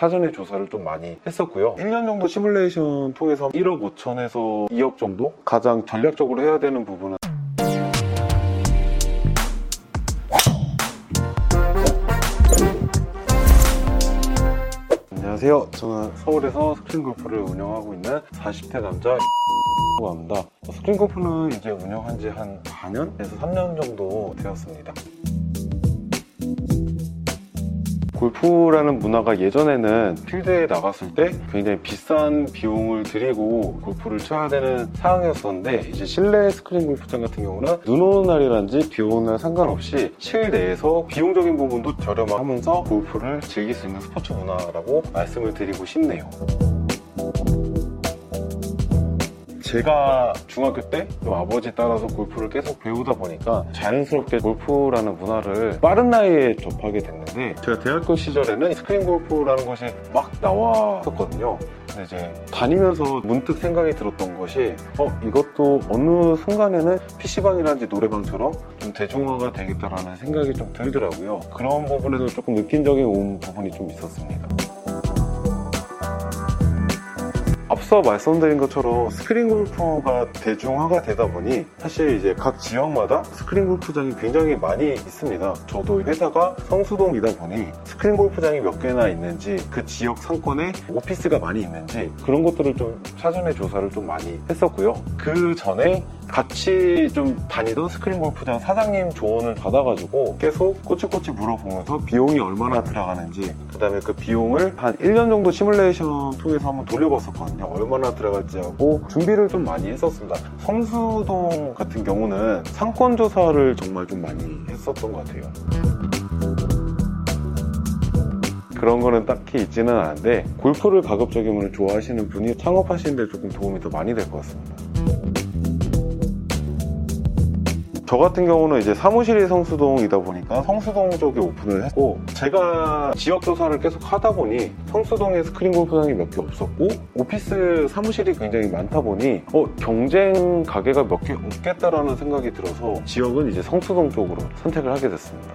사전에 조사를 좀 많이 했었고요. 1년 정도 시뮬레이션 통해서 1억 5천에서 2억 정도 가장 전략적으로 해야 되는 부분은 안녕하세요. 저는 서울에서 스크린 골프를 운영하고 있는 40대 남자 라고 합니다. 스크린 골프는 이제 운영한 지 한 4년에서 3년 정도 되었습니다. 골프라는 문화가 예전에는 필드에 나갔을 때 굉장히 비싼 비용을 들이고 골프를 쳐야 되는 상황이었었는데 이제 실내 스크린 골프장 같은 경우는 눈 오는 날이라든지 비 오는 날 상관없이 실내에서 비용적인 부분도 저렴하면서 골프를 즐길 수 있는 스포츠 문화라고 말씀을 드리고 싶네요. 제가 중학교 때 아버지 따라서 골프를 계속 배우다 보니까 자연스럽게 골프라는 문화를 빠른 나이에 접하게 됐는데 제가 대학교 시절에는 스크린 골프라는 것이 막 나왔었거든요. 근데 이제 다니면서 문득 생각이 들었던 것이 어 이것도 어느 순간에는 PC방이라든지 노래방처럼 좀 대중화가 되겠다라는 생각이 좀 들더라고요. 그런 부분에서 조금 느낌적인 온 부분이 좀 있었습니다. 앞서 말씀드린 것처럼 스크린 골프가 대중화가 되다 보니 사실 이제 각 지역마다 스크린 골프장이 굉장히 많이 있습니다. 저도 회사가 성수동이다 보니 스크린 골프장이 몇 개나 있는지 그 지역 상권에 오피스가 많이 있는지 그런 것들을 좀 사전에 조사를 좀 많이 했었고요. 그 전에 같이 좀 다니던 스크린 골프장 사장님 조언을 받아가지고 계속 꼬치꼬치 물어보면서 비용이 얼마나 들어가는지 그 다음에 그 비용을 한 1년 정도 시뮬레이션 통해서 한번 돌려봤었거든요. 얼마나 들어갈지 하고 준비를 좀 많이 했었습니다. 성수동 같은 경우는 상권 조사를 정말 좀 많이 했었던 것 같아요. 그런 거는 딱히 있지는 않은데 골프를 가급적이면 좋아하시는 분이 창업하시는 데 조금 도움이 더 많이 될 것 같습니다 저 같은 경우는 이제 사무실이 성수동이다 보니까 성수동 쪽에 오픈을 했고 제가 지역 조사를 계속 하다 보니 성수동에 스크린 골프장이 몇 개 없었고 오피스 사무실이 굉장히 많다 보니 어, 경쟁 가게가 몇 개 없겠다라는 생각이 들어서 지역은 이제 성수동 쪽으로 선택을 하게 됐습니다.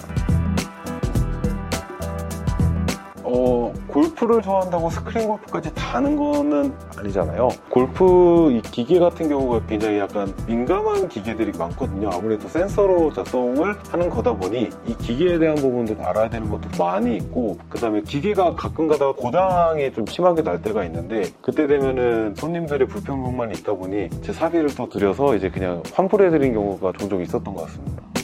어, 골프를 좋아한다고 스크린 골프까지 다 하는 거는 아니잖아요. 골프 이 기계 같은 경우가 굉장히 약간 민감한 기계들이 많거든요. 아무래도 센서로 작동을 하는 거다 보니 이 기계에 대한 부분도 알아야 되는 것도 많이 있고 그 다음에 기계가 가끔 가다가 고장이 좀 심하게 날 때가 있는데 그때 되면은 손님들의 불평만 있다 보니 제 사비를 더 들여서 이제 그냥 환불해 드린 경우가 종종 있었던 것 같습니다.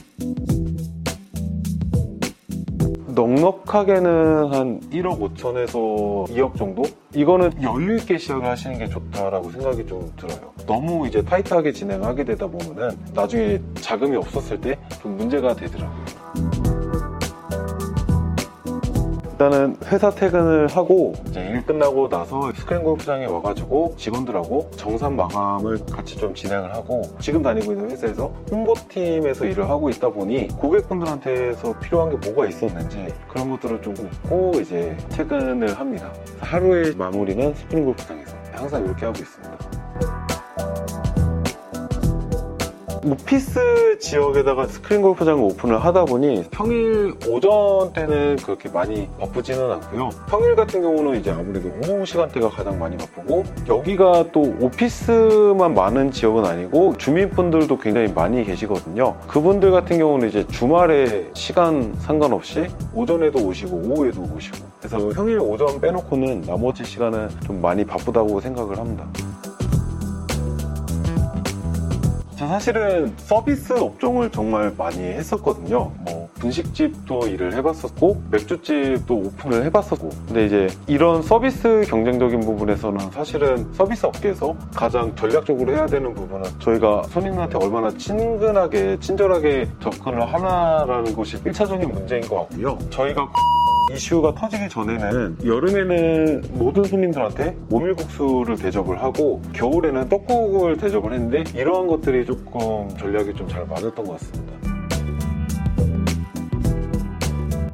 넉넉하게는 한 1억 5천에서 2억 정도? 이거는 여유 있게 시작을 하시는 게 좋다라고 생각이 좀 들어요. 너무 이제 타이트하게 진행하게 되다 보면은 나중에 자금이 없었을 때 좀 문제가 되더라고요. 일단은 회사 퇴근을 하고 이제 일 끝나고 나서 스크린 골프장에 와가지고 직원들하고 정산 마감을 같이 좀 진행을 하고 지금 다니고 있는 회사에서 홍보팀에서 일을 하고 있다 보니 고객분들한테서 필요한 게 뭐가 있었는지 그런 것들을 좀 묻고 이제 퇴근을 합니다. 하루의 마무리는 스크린 골프장에서 항상 이렇게 하고 있습니다. 오피스 지역에다가 스크린 골프장을 오픈을 하다 보니 평일 오전 때는 그렇게 많이 바쁘지는 않고요. 평일 같은 경우는 이제 아무래도 오후 시간대가 가장 많이 바쁘고 여기가 또 오피스만 많은 지역은 아니고 주민분들도 굉장히 많이 계시거든요. 그분들 같은 경우는 이제 주말에 시간 상관없이 오전에도 오시고 오후에도 오시고 그래서 평일 오전 빼놓고는 나머지 시간은 좀 많이 바쁘다고 생각을 합니다. 사실은 서비스 업종을 정말 많이 했었거든요. 뭐 분식집도 일을 해봤었고 맥주집도 오픈을 해봤었고 근데 이제 이런 서비스 경쟁적인 부분에서는 사실은 서비스 업계에서 가장 전략적으로 해야 되는 부분은 저희가 손님한테 얼마나 친근하게 친절하게 접근을 하나라는 것이 1차적인 문제인 것 같고요. 저희가 이슈가 터지기 전에는 여름에는 모든 손님들한테 모밀국수를 대접을 하고 겨울에는 떡국을 대접을 했는데 이러한 것들이 조금 전략이 좀 잘 맞았던 것 같습니다.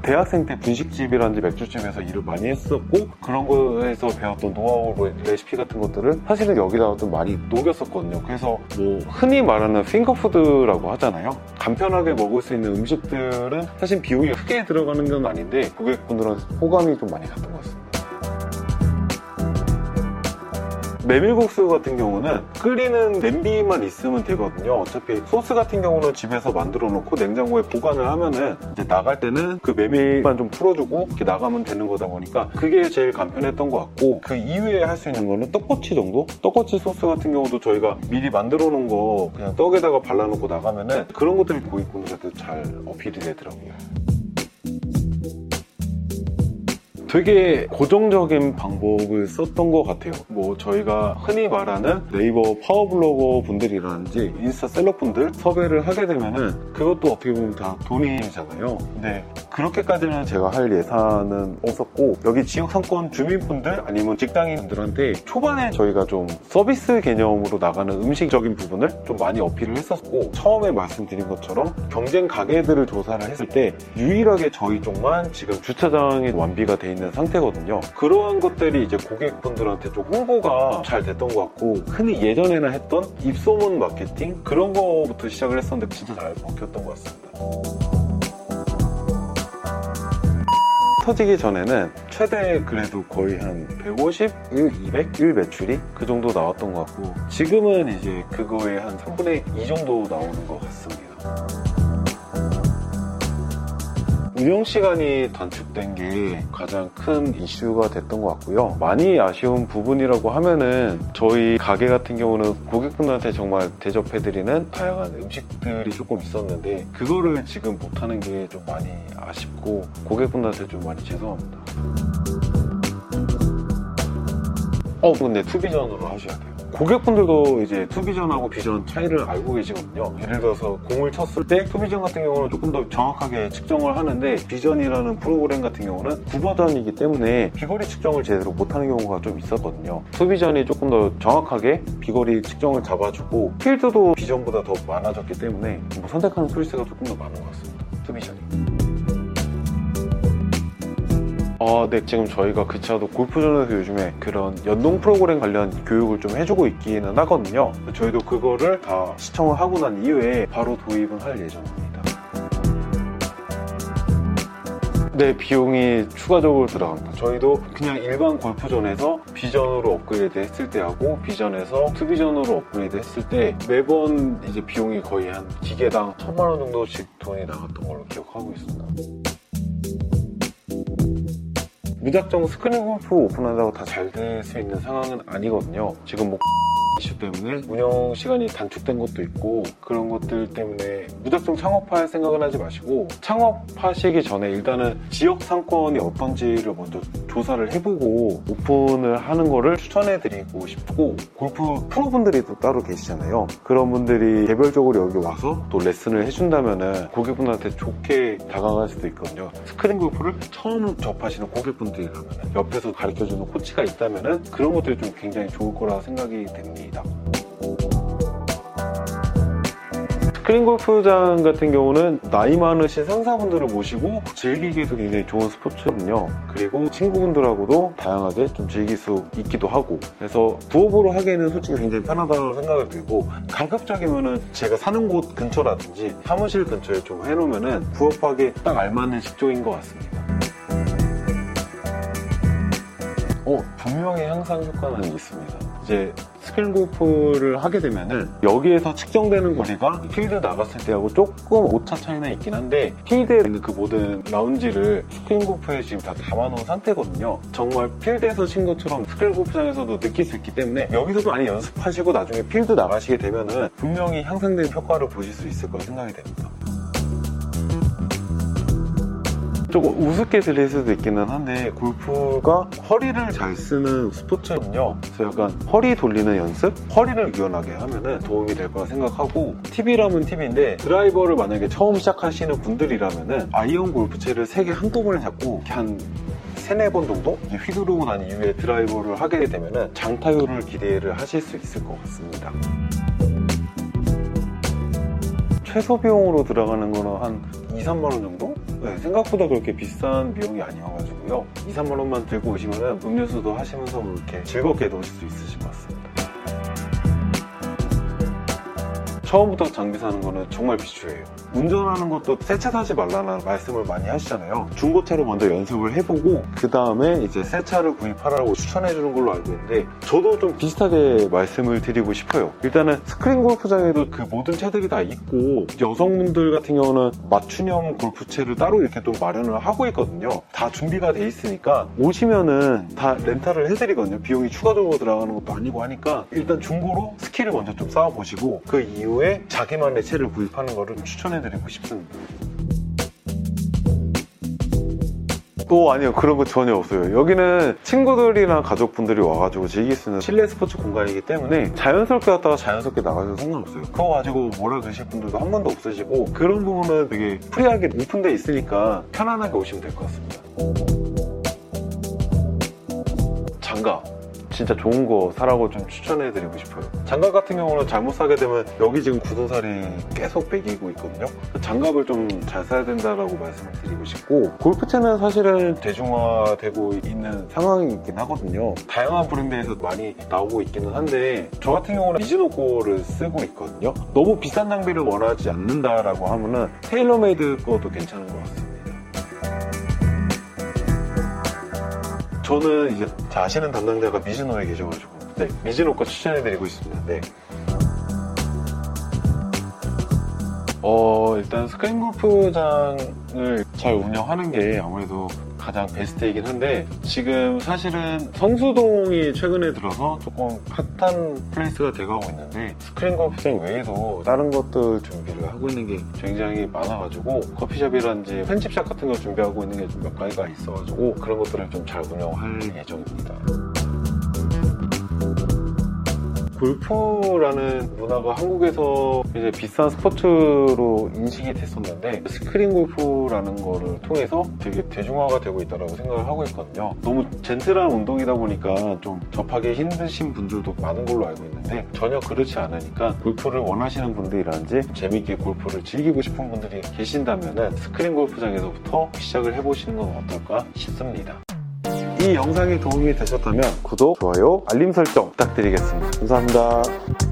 대학생 때 분식집이라든지 맥주집에서 일을 많이 했었고 그런 거에서 배웠던 노하우 레시피 같은 것들을 사실은 여기다가 좀 많이 녹였었거든요. 그래서 뭐 흔히 말하는 핑거푸드라고 하잖아요. 간편하게 먹을 수 있는 음식들은 사실 비용이 크게 들어가는 건 아닌데 고객분들은 호감이 좀 많이 갔던 것 같습니다. 메밀국수 같은 경우는 끓이는 냄비만 있으면 되거든요. 어차피 소스 같은 경우는 집에서 만들어 놓고 냉장고에 보관을 하면은 이제 나갈 때는 그 메밀만 좀 풀어주고 이렇게 나가면 되는 거다 보니까 그게 제일 간편했던 것 같고 그 이후에 할 수 있는 거는 떡꼬치 정도? 떡꼬치 소스 같은 경우도 저희가 미리 만들어 놓은 거 그냥 떡에다가 발라놓고 나가면은 그런 것들이 고객분들한테 잘 어필이 되더라고요. 되게 고정적인 방법을 썼던 것 같아요. 뭐 저희가 흔히 말하는 네이버 파워블로거 분들이라든지 인스타 셀럽분들 섭외를 하게 되면은 그것도 어떻게 보면 다 돈이잖아요. 근데 그렇게까지는 제가 할 예산은 없었고 여기 지역 상권 주민분들 아니면 직장인분들한테 초반에 저희가 좀 서비스 개념으로 나가는 음식적인 부분을 좀 많이 어필을 했었고 처음에 말씀드린 것처럼 경쟁 가게들을 조사를 했을 때 유일하게 저희 쪽만 지금 주차장이 완비가 돼 있는 상태거든요. 그러한 것들이 이제 고객분들한테 좀 홍보가 잘 됐던 것 같고 흔히 예전에나 했던 입소문 마케팅 그런 거부터 시작을 했었는데 진짜 잘 먹혔던 것 같습니다. 터지기 전에는 최대 그래도 거의 한 150, 200, 1 매출이 그 정도 나왔던 것 같고 지금은 이제 그거의 한 3분의 2 정도 나오는 것 같습니다. 운영 시간이 단축된 게 가장 큰 이슈가 됐던 것 같고요. 많이 아쉬운 부분이라고 하면은 저희 가게 같은 경우는 고객분들한테 정말 대접해드리는 다양한 음식들이 조금 있었는데 그거를 지금 못하는 게 좀 많이 아쉽고 고객분들한테 좀 많이 죄송합니다. 어, 근데 투비전으로 하셔야 돼요. 고객분들도 이제 투비전하고 비전 차이를 알고 계시거든요. 예를 들어서 공을 쳤을 때 투비전 같은 경우는 조금 더 정확하게 측정을 하는데 비전이라는 프로그램 같은 경우는 구버전이기 때문에 비거리 측정을 제대로 못하는 경우가 좀 있었거든요. 투비전이 조금 더 정확하게 비거리 측정을 잡아주고 필드도 비전보다 더 많아졌기 때문에 뭐 선택하는 choice가 조금 더 많은 것 같습니다. 투비전이. 아, 네. 지금 저희가 그 차도 골프존에서 요즘에 그런 연동 프로그램 관련 교육을 좀 해주고 있기는 하거든요. 저희도 그거를 다 시청을 하고 난 이후에 바로 도입은 할 예정입니다. 네, 비용이 추가적으로 들어갑니다. 저희도 그냥 일반 골프존에서 비전으로 업그레이드 했을 때하고 비전에서 투비전으로 업그레이드 했을 때 매번 이제 비용이 거의 한 기계당 천만 원 정도씩 돈이 나갔던 걸로 기억하고 있습니다. 무작정 스크린 골프 오픈한다고 다 잘 될 수 있는 상황은 아니거든요. 지금 뭐 이슈 때문에 운영 시간이 단축된 것도 있고 그런 것들 때문에 무작정 창업할 생각은 하지 마시고 창업하시기 전에 일단은 지역 상권이 어떤지를 먼저 조사를 해보고 오픈을 하는 거를 추천해드리고 싶고 골프 프로분들이 또 따로 계시잖아요. 그런 분들이 개별적으로 여기 와서 또 레슨을 해준다면은 고객분한테 좋게 다가갈 수도 있거든요. 스크린 골프를 처음 접하시는 고객분들이라면 옆에서 가르쳐주는 코치가 있다면은 그런 것들이 좀 굉장히 좋을 거라 생각이 됩니다. 있습니다. 스크린 골프장 같은 경우는 나이 많으신 상사분들을 모시고 즐기기도 굉장히 좋은 스포츠거든요. 그리고 친구분들하고도 다양하게 좀 즐길 수 있기도 하고 그래서 부업으로 하기에는 솔직히 굉장히 편하다고 생각이 들고 가급적이면은 제가 사는 곳 근처라든지 사무실 근처에 좀 해놓으면은 부업하기에 딱 알맞는 직종인 것 같습니다. 어, 분명히 향상 효과는 있습니다. 이제 스크린 골프를 하게 되면은 여기에서 측정되는 거리가 필드 나갔을 때하고 조금 오차 차이나 있긴 한데 필드에 있는 그 모든 라운지를 스크린 골프에 지금 다 담아놓은 상태거든요. 정말 필드에서 친 것처럼 스크린 골프장에서도 느낄 수 있기 때문에 여기서도 많이 연습하시고 나중에 필드 나가시게 되면은 분명히 향상된 효과를 보실 수 있을 거라 생각이 됩니다. 조금 우습게 들릴 수도 있기는 한데 골프가 허리를 잘 쓰는 스포츠거든요. 그래서 약간 허리 돌리는 연습? 허리를 유연하게 하면 도움이 될 거라 생각하고 팁이라면 팁인데 드라이버를 만약에 처음 시작하시는 분들이라면 아이언 골프채를 3개 한꺼번에 잡고 한 세네 번 정도 휘두르고 난 이후에 드라이버를 하게 되면 장타율을 기대를 하실 수 있을 것 같습니다. 최소 비용으로 들어가는 거는 한 2, 3만 원 정도? 네, 생각보다 그렇게 비싼 비용이 아니어가지고요. 2, 3만 원만 들고 오시면 음료수도 하시면서 이렇게 즐겁게 노실 수 있으실 것 같습니다. 처음부터 장비 사는 거는 정말 비추해요. 운전하는 것도 새 차 사지 말라는 말씀을 많이 하시잖아요. 중고차로 먼저 연습을 해보고 그 다음에 이제 새 차를 구입하라고 추천해 주는 걸로 알고 있는데 저도 좀 비슷하게 말씀을 드리고 싶어요. 일단은 스크린 골프장에도 그 모든 차들이 다 있고 여성분들 같은 경우는 맞춤형 골프채를 따로 이렇게 또 마련을 하고 있거든요. 다 준비가 돼 있으니까 오시면은 다 렌탈을 해드리거든요. 비용이 추가적으로 들어가는 것도 아니고 하니까 일단 중고로 스킬을 먼저 좀 쌓아보시고 그 이후에 자기만의 채를 구입하는 거를 추천해드리고 싶습니다. 또 아니요 그런 거 전혀 없어요. 여기는 친구들이나 가족분들이 와가지고 즐길 수 있는 실내 스포츠 공간이기 때문에 자연스럽게 왔다가 자연스럽게 나가셔도 상관없어요. 그거 가지고 뭐라 그러실 분들도 한 번도 없으시고 그런 부분은 되게 free하게 오픈돼 있으니까 편안하게 오시면 될 것 같습니다. 장갑 진짜 좋은 거 사라고 좀 추천해드리고 싶어요. 장갑 같은 경우는 잘못 사게 되면 여기 지금 굳은살이 계속 배기고 있거든요. 장갑을 좀 잘 사야 된다라고 말씀을 드리고 싶고 골프채는 사실은 대중화되고 있는 상황이긴 하거든요. 다양한 브랜드에서 많이 나오고 있기는 한데 저 같은 경우는 미즈노 거를 쓰고 있거든요. 너무 비싼 장비를 원하지 않는다라고 하면은 테일러메이드 거도 괜찮은 것 같습니다. 저는 이제 잘 아시는 담당자가 미즈노에 계셔가지고 네, 미즈노 거 추천해드리고 있습니다. 네. 어, 일단 스크린 골프장을 잘 운영하는 게 아무래도 가장 베스트이긴 한데 지금 사실은 성수동이 최근에 들어서 조금 핫한 place가 돼가고 있는데 스크린 골프장 외에도 다른 것들 준비를 하고 있는 게 굉장히 많아가지고 커피숍이라든지 편집샵 같은 걸 준비하고 있는 게 좀 몇 가지가 있어가지고 그런 것들을 좀 잘 운영할 예정입니다. 골프라는 문화가 한국에서 이제 비싼 스포츠로 인식이 됐었는데 스크린 골프라는 거를 통해서 되게 대중화가 되고 있다고 생각을 하고 있거든요. 너무 젠틀한 운동이다 보니까 좀 접하기 힘드신 분들도 많은 걸로 알고 있는데 전혀 그렇지 않으니까 골프를 원하시는 분들이라든지 재밌게 골프를 즐기고 싶은 분들이 계신다면 스크린 골프장에서부터 시작을 해보시는 건 어떨까 싶습니다. 이 영상이 도움이 되셨다면 구독, 좋아요, 알림 설정 부탁드리겠습니다. 감사합니다.